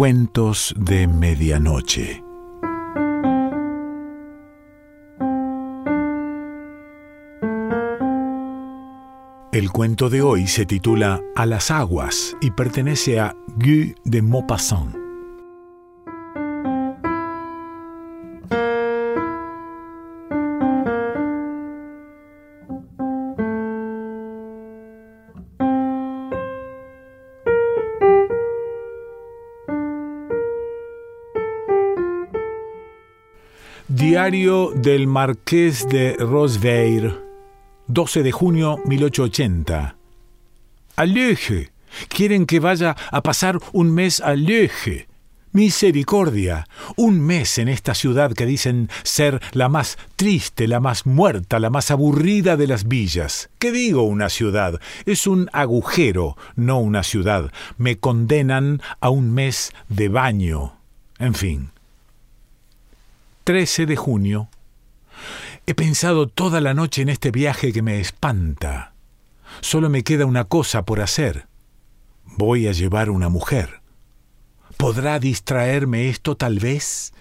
Cuentos de Medianoche. El cuento de hoy se titula A las aguas y pertenece a Guy de Maupassant. Del Marqués de Roseveire, 12 de junio 1880. Aleje. Quieren que vaya a pasar un mes a Aleje. Misericordia. Un mes en esta ciudad que dicen ser la más triste, la más muerta, la más aburrida de las villas. ¿Qué digo una ciudad? Es un agujero, no una ciudad. Me condenan a un mes de baño. En fin. 13 de junio. He pensado toda la noche en este viaje que me espanta. Solo me queda una cosa por hacer. Voy a llevar una mujer. ¿Podrá distraerme esto tal vez?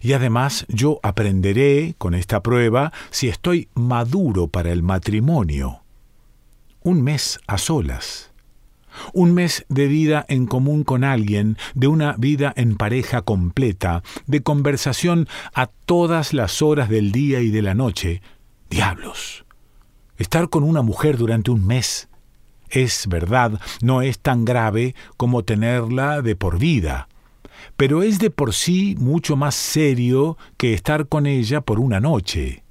Y además yo aprenderé con esta prueba si estoy maduro para el matrimonio. Un mes a solas un mes de vida en común con alguien, de una vida en pareja completa, de conversación a todas las horas del día y de la noche. Diablos. Estar con una mujer durante un mes es verdad, no es tan grave como tenerla de por vida, pero es de por sí mucho más serio que estar con ella por una noche.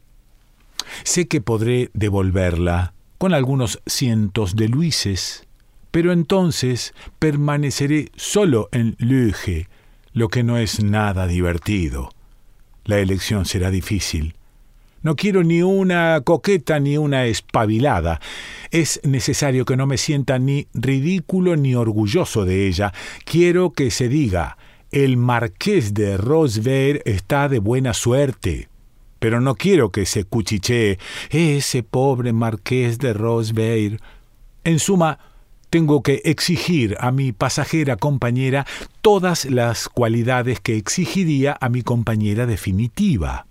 Sé que podré devolverla con algunos cientos de luises, pero entonces permaneceré solo en Luge, lo que no es nada divertido. La elección será difícil. No quiero ni una coqueta ni una espabilada. Es necesario que no me sienta ni ridículo ni orgulloso de ella. Quiero que se diga, el marqués de Rosver está de buena suerte. Pero no quiero que se cuchichee ese pobre marqués de Rosveir. En suma, tengo que exigir a mi pasajera compañera todas las cualidades que exigiría a mi compañera definitiva.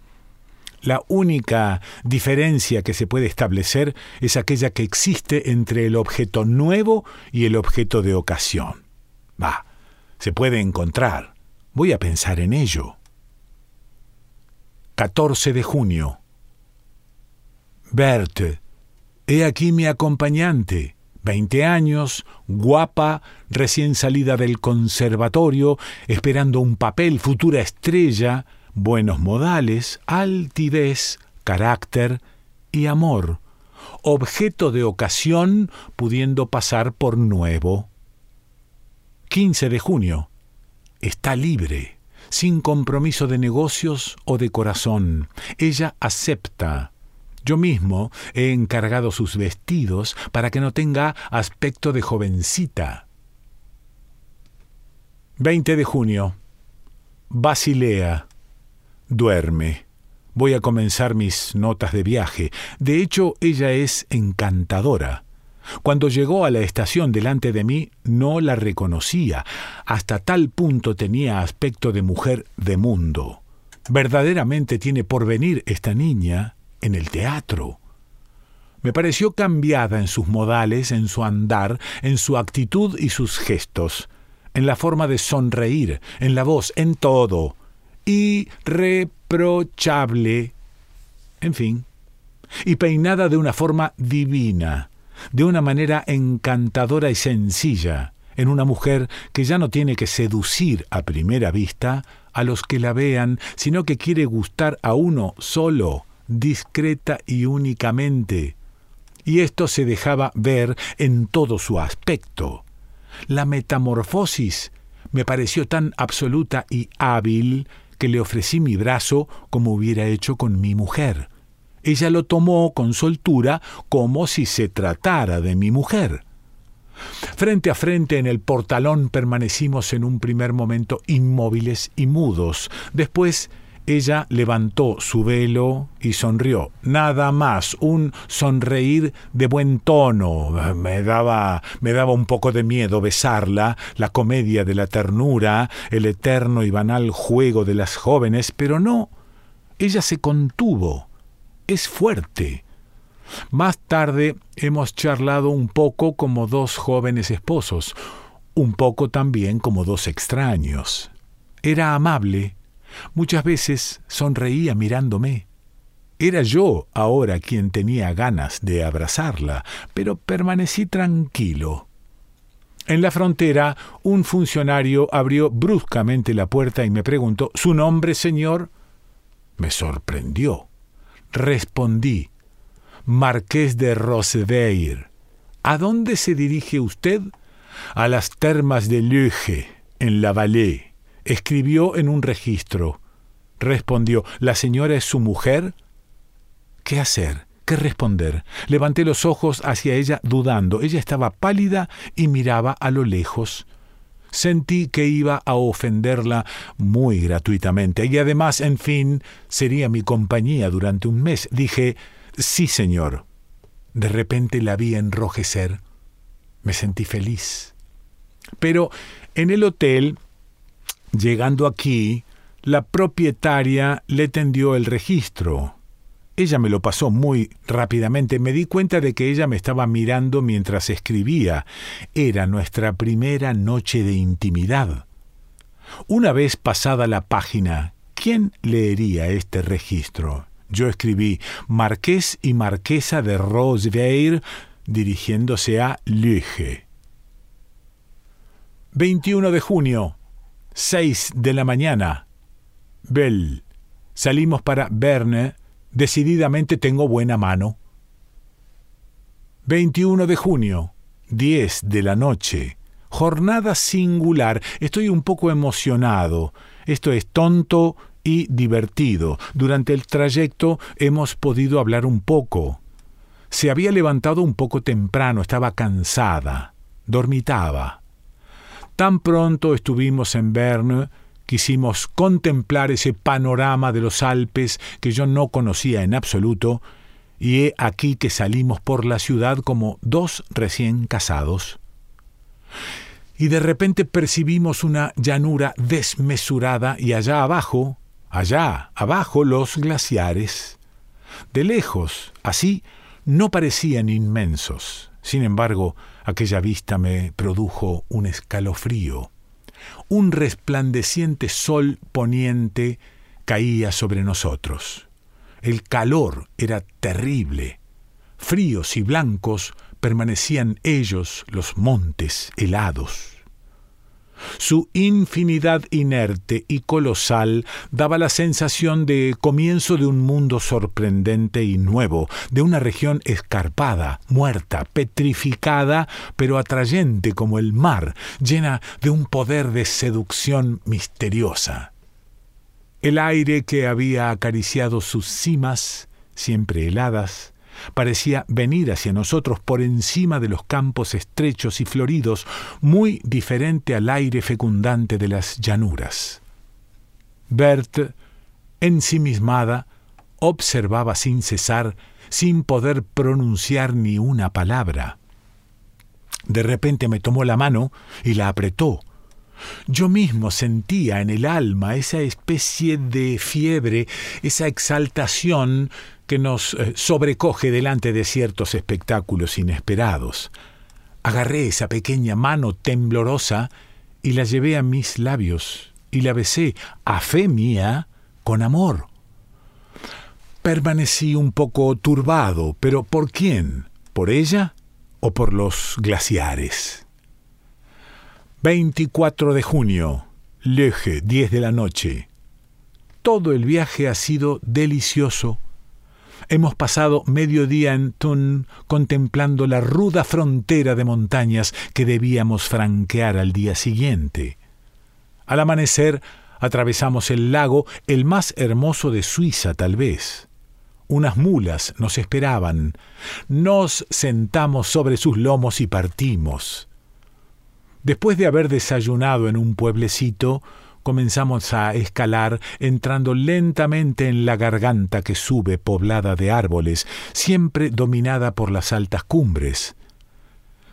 La única diferencia que se puede establecer es aquella que existe entre el objeto nuevo y el objeto de ocasión. Va, se puede encontrar. Voy a pensar en ello. 14 de junio. Berthe, he aquí mi acompañante. Veinte años, guapa, recién salida del conservatorio, esperando un papel, futura estrella, buenos modales, altivez, carácter y amor, objeto de ocasión pudiendo pasar por nuevo. 15 de junio. Está libre, sin compromiso de negocios o de corazón. Ella acepta yo mismo he encargado sus vestidos para que no tenga aspecto de jovencita. 20 de junio. Basilea. Duerme. Voy a comenzar mis notas de viaje. De hecho, ella es encantadora. Cuando llegó a la estación delante de mí, no la reconocía. Hasta tal punto tenía aspecto de mujer de mundo. Verdaderamente tiene por venir esta niña en el teatro. Me pareció cambiada en sus modales, en su andar, en su actitud y sus gestos, en la forma de sonreír, en la voz, en todo. Irreprochable. En fin. Y peinada de una forma divina, de una manera encantadora y sencilla, en una mujer que ya no tiene que seducir a primera vista a los que la vean, sino que quiere gustar a uno solo, discreta y únicamente, y esto se dejaba ver en todo su aspecto. La metamorfosis me pareció tan absoluta y hábil que le ofrecí mi brazo como hubiera hecho con mi mujer. Ella lo tomó con soltura como si se tratara de mi mujer. Frente a frente en el portalón permanecimos en un primer momento inmóviles y mudos. Después ella levantó su velo y sonrió. Nada más, un sonreír de buen tono. Me daba, me daba un poco de miedo besarla, la comedia de la ternura, el eterno y banal juego de las jóvenes, pero no. Ella se contuvo. Es fuerte. Más tarde hemos charlado un poco como dos jóvenes esposos, un poco también como dos extraños. Era amable, Muchas veces sonreía mirándome. Era yo ahora quien tenía ganas de abrazarla, pero permanecí tranquilo. En la frontera, un funcionario abrió bruscamente la puerta y me preguntó ¿Su nombre, señor? Me sorprendió. Respondí Marqués de Roseveir. ¿A dónde se dirige usted? A las termas de Luge, en la Valais. Escribió en un registro. Respondió, ¿La señora es su mujer? ¿Qué hacer? ¿Qué responder? Levanté los ojos hacia ella dudando. Ella estaba pálida y miraba a lo lejos. Sentí que iba a ofenderla muy gratuitamente y además, en fin, sería mi compañía durante un mes. Dije, sí, señor. De repente la vi enrojecer. Me sentí feliz. Pero en el hotel Llegando aquí, la propietaria le tendió el registro. Ella me lo pasó muy rápidamente. Me di cuenta de que ella me estaba mirando mientras escribía. Era nuestra primera noche de intimidad. Una vez pasada la página, ¿quién leería este registro? Yo escribí Marqués y Marquesa de Roseveir dirigiéndose a Luge. 21 de junio Seis de la mañana. Bell. Salimos para Berne. Decididamente tengo buena mano. 21 de junio. 10 de la noche. Jornada singular. Estoy un poco emocionado. Esto es tonto y divertido. Durante el trayecto hemos podido hablar un poco. Se había levantado un poco temprano, estaba cansada, dormitaba. Tan pronto estuvimos en Berne, quisimos contemplar ese panorama de los Alpes que yo no conocía en absoluto, y he aquí que salimos por la ciudad como dos recién casados. Y de repente percibimos una llanura desmesurada y allá abajo, allá abajo los glaciares. De lejos, así, no parecían inmensos. Sin embargo, Aquella vista me produjo un escalofrío. Un resplandeciente sol poniente caía sobre nosotros. El calor era terrible. Fríos y blancos permanecían ellos los montes helados. Su infinidad inerte y colosal daba la sensación de comienzo de un mundo sorprendente y nuevo, de una región escarpada, muerta, petrificada, pero atrayente como el mar, llena de un poder de seducción misteriosa. El aire que había acariciado sus cimas, siempre heladas, parecía venir hacia nosotros por encima de los campos estrechos y floridos, muy diferente al aire fecundante de las llanuras. Bert, ensimismada, observaba sin cesar, sin poder pronunciar ni una palabra. De repente me tomó la mano y la apretó. Yo mismo sentía en el alma esa especie de fiebre, esa exaltación que nos eh, sobrecoge delante de ciertos espectáculos inesperados. Agarré esa pequeña mano temblorosa y la llevé a mis labios y la besé, a fe mía, con amor. Permanecí un poco turbado, pero ¿por quién? ¿Por ella o por los glaciares? 24 de junio, Leje, 10 de la noche. Todo el viaje ha sido delicioso Hemos pasado medio día en Thun contemplando la ruda frontera de montañas que debíamos franquear al día siguiente. Al amanecer atravesamos el lago, el más hermoso de Suiza tal vez. Unas mulas nos esperaban. Nos sentamos sobre sus lomos y partimos. Después de haber desayunado en un pueblecito, comenzamos a escalar, entrando lentamente en la garganta que sube poblada de árboles, siempre dominada por las altas cumbres.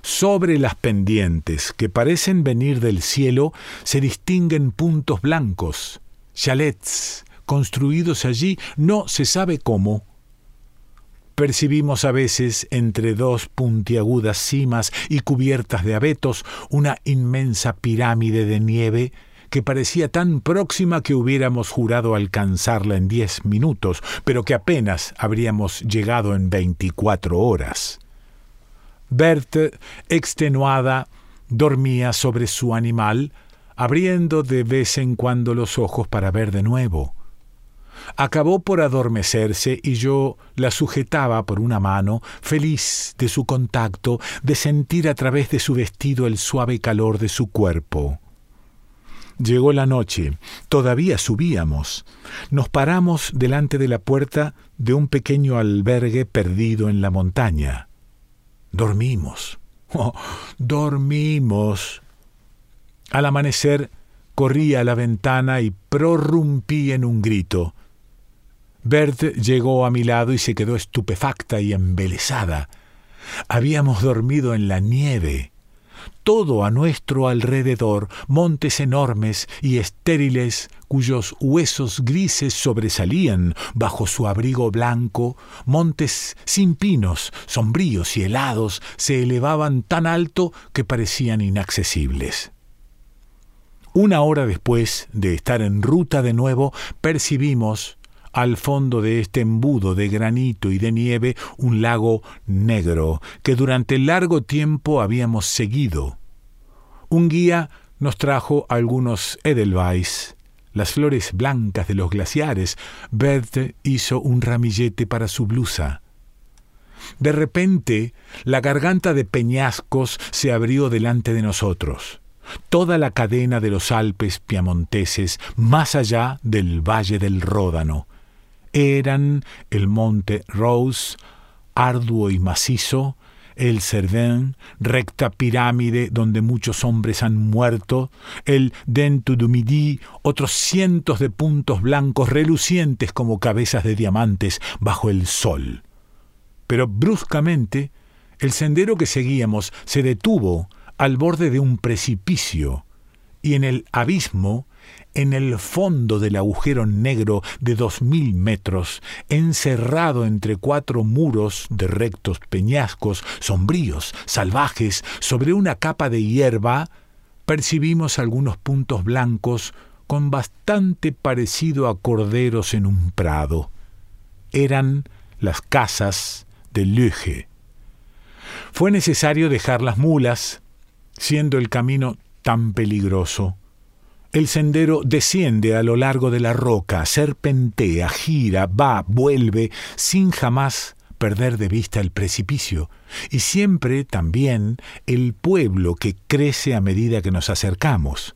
Sobre las pendientes, que parecen venir del cielo, se distinguen puntos blancos, chalets, construidos allí no se sabe cómo. Percibimos a veces entre dos puntiagudas cimas y cubiertas de abetos una inmensa pirámide de nieve que parecía tan próxima que hubiéramos jurado alcanzarla en diez minutos, pero que apenas habríamos llegado en veinticuatro horas. Berthe, extenuada, dormía sobre su animal, abriendo de vez en cuando los ojos para ver de nuevo. Acabó por adormecerse y yo la sujetaba por una mano, feliz de su contacto, de sentir a través de su vestido el suave calor de su cuerpo. Llegó la noche, todavía subíamos. Nos paramos delante de la puerta de un pequeño albergue perdido en la montaña. Dormimos. Oh, dormimos. Al amanecer corrí a la ventana y prorrumpí en un grito. Bert llegó a mi lado y se quedó estupefacta y embelesada. Habíamos dormido en la nieve todo a nuestro alrededor, montes enormes y estériles cuyos huesos grises sobresalían bajo su abrigo blanco, montes sin pinos, sombríos y helados, se elevaban tan alto que parecían inaccesibles. Una hora después de estar en ruta de nuevo, percibimos al fondo de este embudo de granito y de nieve un lago negro que durante largo tiempo habíamos seguido. Un guía nos trajo algunos edelweiss, las flores blancas de los glaciares. Bert hizo un ramillete para su blusa. De repente, la garganta de peñascos se abrió delante de nosotros. Toda la cadena de los Alpes piamonteses, más allá del Valle del Ródano, eran el monte Rose, arduo y macizo, el Cervin, recta pirámide donde muchos hombres han muerto, el Dent du Midi, otros cientos de puntos blancos relucientes como cabezas de diamantes bajo el sol. Pero bruscamente el sendero que seguíamos se detuvo al borde de un precipicio, y en el abismo en el fondo del agujero negro de dos mil metros, encerrado entre cuatro muros de rectos peñascos, sombríos, salvajes, sobre una capa de hierba, percibimos algunos puntos blancos con bastante parecido a corderos en un prado. Eran las casas de Luge. Fue necesario dejar las mulas, siendo el camino tan peligroso. El sendero desciende a lo largo de la roca, serpentea, gira, va, vuelve, sin jamás perder de vista el precipicio, y siempre también el pueblo que crece a medida que nos acercamos.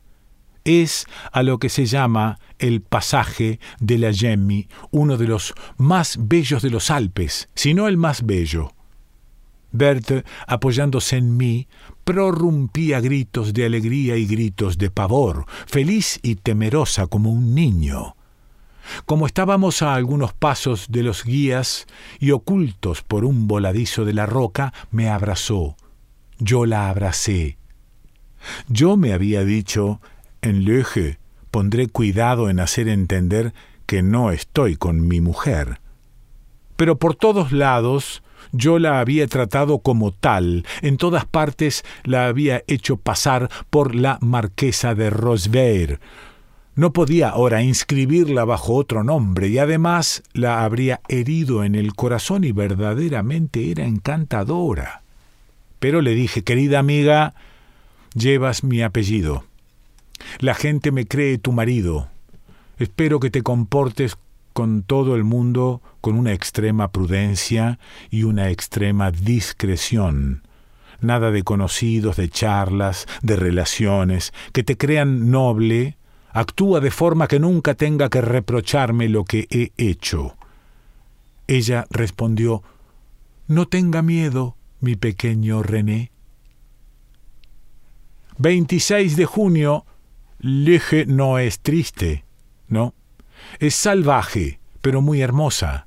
Es a lo que se llama el pasaje de la Gemmi, uno de los más bellos de los Alpes, si no el más bello. Berthe, apoyándose en mí, prorrumpía gritos de alegría y gritos de pavor, feliz y temerosa como un niño. Como estábamos a algunos pasos de los guías y ocultos por un voladizo de la roca, me abrazó. Yo la abracé. Yo me había dicho, en Leje pondré cuidado en hacer entender que no estoy con mi mujer. Pero por todos lados yo la había tratado como tal, en todas partes la había hecho pasar por la marquesa de Rosveir. No podía ahora inscribirla bajo otro nombre y además la habría herido en el corazón y verdaderamente era encantadora. Pero le dije, querida amiga, llevas mi apellido. La gente me cree tu marido. Espero que te comportes con todo el mundo con una extrema prudencia y una extrema discreción. Nada de conocidos, de charlas, de relaciones, que te crean noble, actúa de forma que nunca tenga que reprocharme lo que he hecho. Ella respondió No tenga miedo, mi pequeño René. 26 de junio Leje no es triste, no. Es salvaje, pero muy hermosa.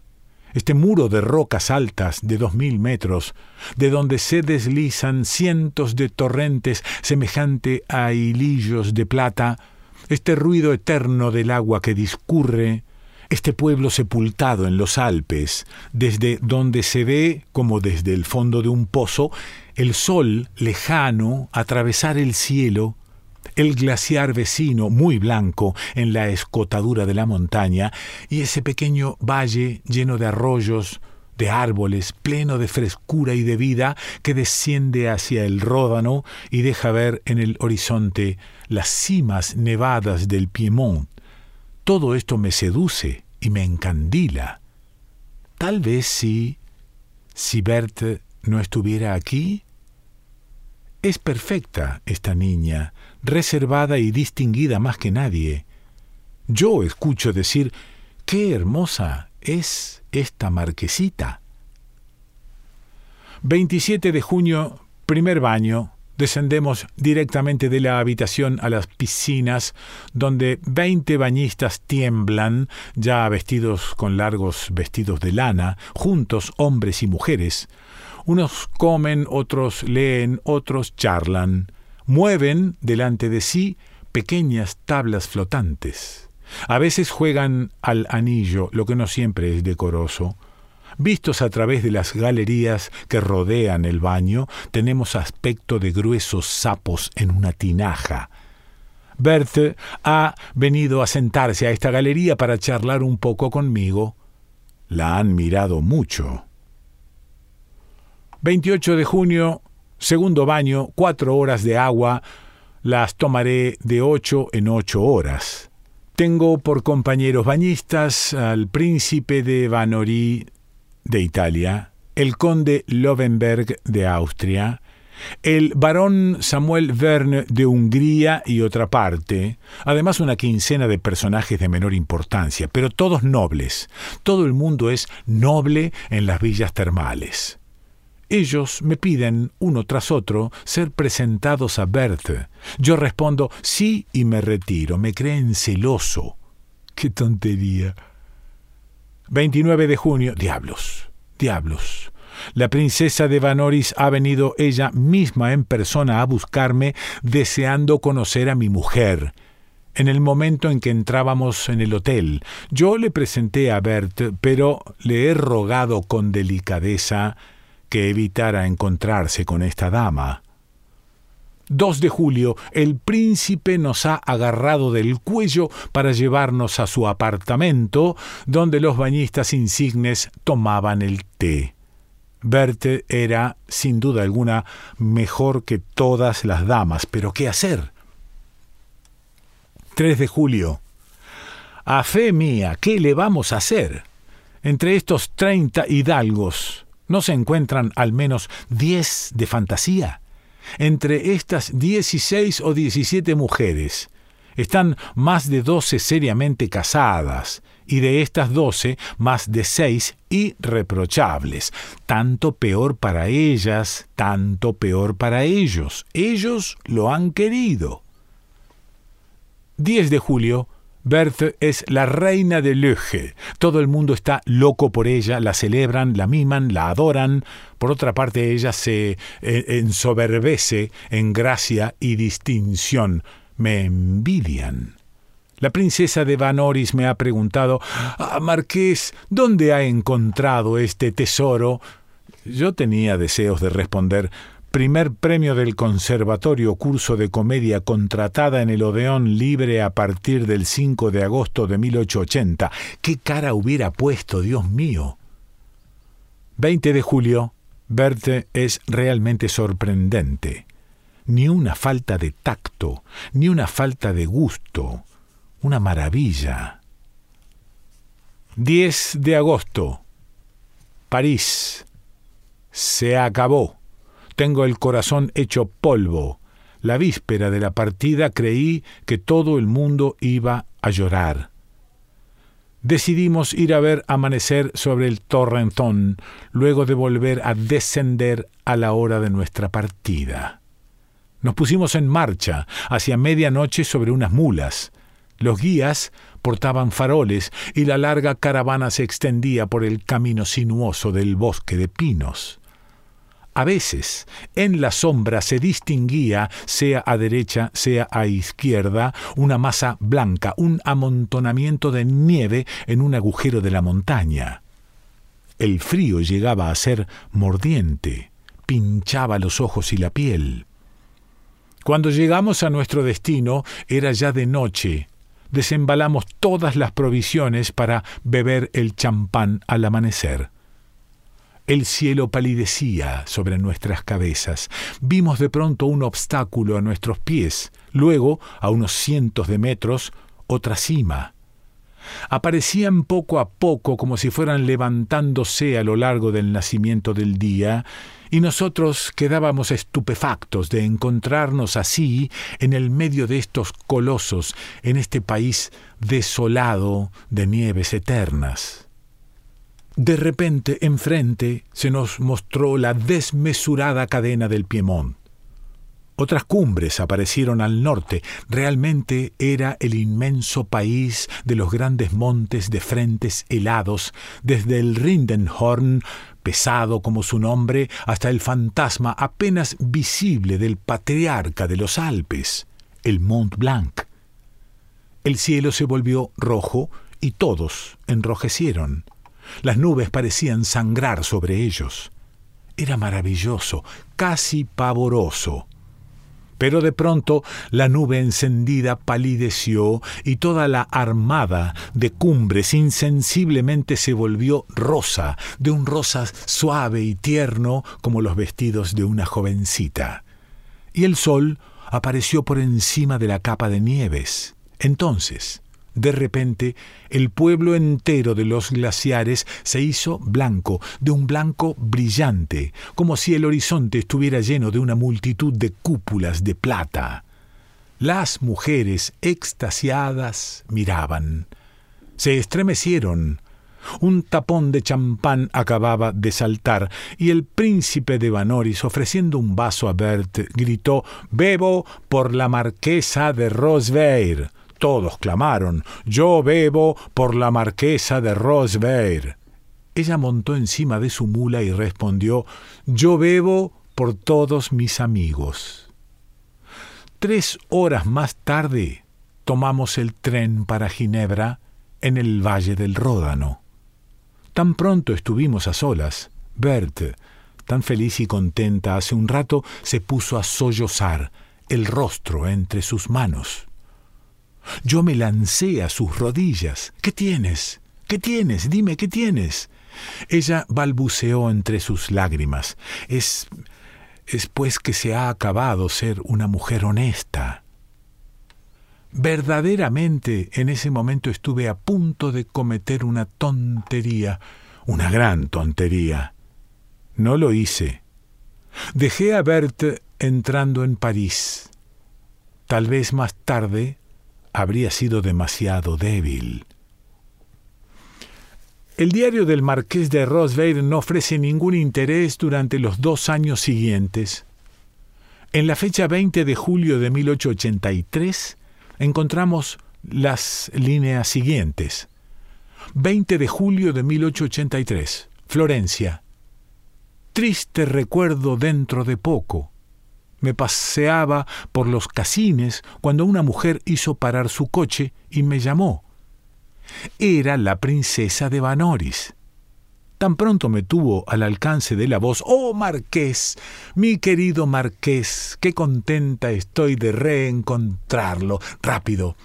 Este muro de rocas altas de dos mil metros, de donde se deslizan cientos de torrentes semejante a hilillos de plata, este ruido eterno del agua que discurre, este pueblo sepultado en los Alpes, desde donde se ve, como desde el fondo de un pozo, el sol lejano atravesar el cielo, el glaciar vecino muy blanco en la escotadura de la montaña, y ese pequeño valle lleno de arroyos, de árboles, pleno de frescura y de vida, que desciende hacia el Ródano y deja ver en el horizonte las cimas nevadas del Piemont. Todo esto me seduce y me encandila. Tal vez si... si Berthe no estuviera aquí. Es perfecta esta niña, reservada y distinguida más que nadie. Yo escucho decir, qué hermosa es esta marquesita. 27 de junio, primer baño. Descendemos directamente de la habitación a las piscinas, donde veinte bañistas tiemblan, ya vestidos con largos vestidos de lana, juntos hombres y mujeres. Unos comen, otros leen, otros charlan. Mueven delante de sí pequeñas tablas flotantes. A veces juegan al anillo, lo que no siempre es decoroso. Vistos a través de las galerías que rodean el baño, tenemos aspecto de gruesos sapos en una tinaja. Berthe ha venido a sentarse a esta galería para charlar un poco conmigo. La han mirado mucho. 28 de junio, segundo baño, cuatro horas de agua, las tomaré de ocho en ocho horas. Tengo por compañeros bañistas al príncipe de Vanory de Italia, el conde Lovenberg de Austria, el barón Samuel Verne de Hungría y otra parte, además una quincena de personajes de menor importancia, pero todos nobles. Todo el mundo es noble en las villas termales. Ellos me piden, uno tras otro, ser presentados a Berthe. Yo respondo sí y me retiro. Me creen celoso. ¡Qué tontería! 29 de junio. Diablos, diablos. La princesa de Vanoris ha venido ella misma en persona a buscarme, deseando conocer a mi mujer. En el momento en que entrábamos en el hotel, yo le presenté a Berthe, pero le he rogado con delicadeza que evitara encontrarse con esta dama. 2 de julio, el príncipe nos ha agarrado del cuello para llevarnos a su apartamento, donde los bañistas insignes tomaban el té. Berthe era, sin duda alguna, mejor que todas las damas, pero ¿qué hacer? 3 de julio. A fe mía, ¿qué le vamos a hacer? Entre estos treinta hidalgos, ¿No se encuentran al menos diez de fantasía? Entre estas dieciséis o diecisiete mujeres están más de doce seriamente casadas, y de estas doce más de seis irreprochables. Tanto peor para ellas, tanto peor para ellos. Ellos lo han querido. 10 de julio Berthe es la reina de Löge. Todo el mundo está loco por ella, la celebran, la miman, la adoran. Por otra parte, ella se eh, ensoberbece en gracia y distinción. Me envidian. La princesa de Vanoris me ha preguntado Ah, Marqués, ¿dónde ha encontrado este tesoro? Yo tenía deseos de responder primer premio del Conservatorio Curso de Comedia contratada en el Odeón Libre a partir del 5 de agosto de 1880. ¿Qué cara hubiera puesto, Dios mío? 20 de julio. Berthe es realmente sorprendente. Ni una falta de tacto, ni una falta de gusto. Una maravilla. 10 de agosto. París. Se acabó. Tengo el corazón hecho polvo. La víspera de la partida creí que todo el mundo iba a llorar. Decidimos ir a ver amanecer sobre el torrentón, luego de volver a descender a la hora de nuestra partida. Nos pusimos en marcha hacia medianoche sobre unas mulas. Los guías portaban faroles y la larga caravana se extendía por el camino sinuoso del bosque de pinos. A veces, en la sombra se distinguía, sea a derecha, sea a izquierda, una masa blanca, un amontonamiento de nieve en un agujero de la montaña. El frío llegaba a ser mordiente, pinchaba los ojos y la piel. Cuando llegamos a nuestro destino era ya de noche. Desembalamos todas las provisiones para beber el champán al amanecer. El cielo palidecía sobre nuestras cabezas. Vimos de pronto un obstáculo a nuestros pies. Luego, a unos cientos de metros, otra cima. Aparecían poco a poco como si fueran levantándose a lo largo del nacimiento del día, y nosotros quedábamos estupefactos de encontrarnos así en el medio de estos colosos, en este país desolado de nieves eternas. De repente, enfrente, se nos mostró la desmesurada cadena del Piemont. Otras cumbres aparecieron al norte. Realmente era el inmenso país de los grandes montes de frentes helados, desde el Rindenhorn, pesado como su nombre, hasta el fantasma apenas visible del patriarca de los Alpes, el Mont Blanc. El cielo se volvió rojo y todos enrojecieron. Las nubes parecían sangrar sobre ellos. Era maravilloso, casi pavoroso. Pero de pronto la nube encendida palideció y toda la armada de cumbres insensiblemente se volvió rosa, de un rosa suave y tierno como los vestidos de una jovencita. Y el sol apareció por encima de la capa de nieves. Entonces, de repente, el pueblo entero de los glaciares se hizo blanco, de un blanco brillante, como si el horizonte estuviera lleno de una multitud de cúpulas de plata. Las mujeres extasiadas miraban. Se estremecieron. Un tapón de champán acababa de saltar, y el príncipe de Vanoris, ofreciendo un vaso a Bert, gritó Bebo por la marquesa de Rosveir. Todos clamaron Yo bebo por la marquesa de Rosveir. Ella montó encima de su mula y respondió Yo bebo por todos mis amigos. Tres horas más tarde tomamos el tren para Ginebra en el Valle del Ródano. Tan pronto estuvimos a solas, Bert, tan feliz y contenta hace un rato, se puso a sollozar, el rostro entre sus manos. Yo me lancé a sus rodillas. ¿Qué tienes? ¿Qué tienes? Dime, ¿qué tienes? Ella balbuceó entre sus lágrimas. Es. es pues que se ha acabado ser una mujer honesta. Verdaderamente en ese momento estuve a punto de cometer una tontería, una gran tontería. No lo hice. Dejé a Berthe entrando en París. Tal vez más tarde habría sido demasiado débil. El diario del marqués de Rosveir no ofrece ningún interés durante los dos años siguientes. En la fecha 20 de julio de 1883 encontramos las líneas siguientes. 20 de julio de 1883, Florencia. Triste recuerdo dentro de poco. Me paseaba por los casines cuando una mujer hizo parar su coche y me llamó. Era la princesa de Vanoris. Tan pronto me tuvo al alcance de la voz, Oh Marqués, mi querido Marqués, qué contenta estoy de reencontrarlo. Rápido,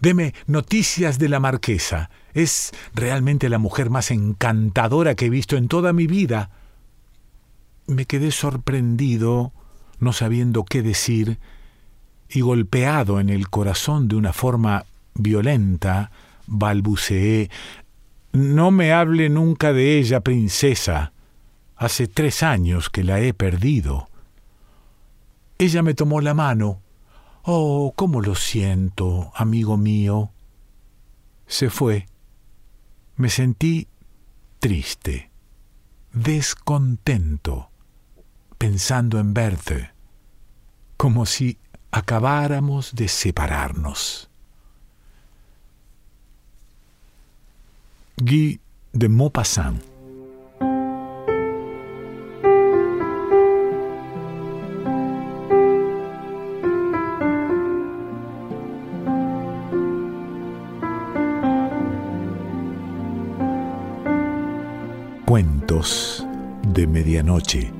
deme noticias de la Marquesa. Es realmente la mujer más encantadora que he visto en toda mi vida. Me quedé sorprendido no sabiendo qué decir, y golpeado en el corazón de una forma violenta, balbuceé No me hable nunca de ella, princesa. Hace tres años que la he perdido. Ella me tomó la mano. Oh, cómo lo siento, amigo mío. Se fue. Me sentí triste, descontento pensando en verte. como si acabáramos de separarnos. Guy de Maupassant Cuentos de Medianoche.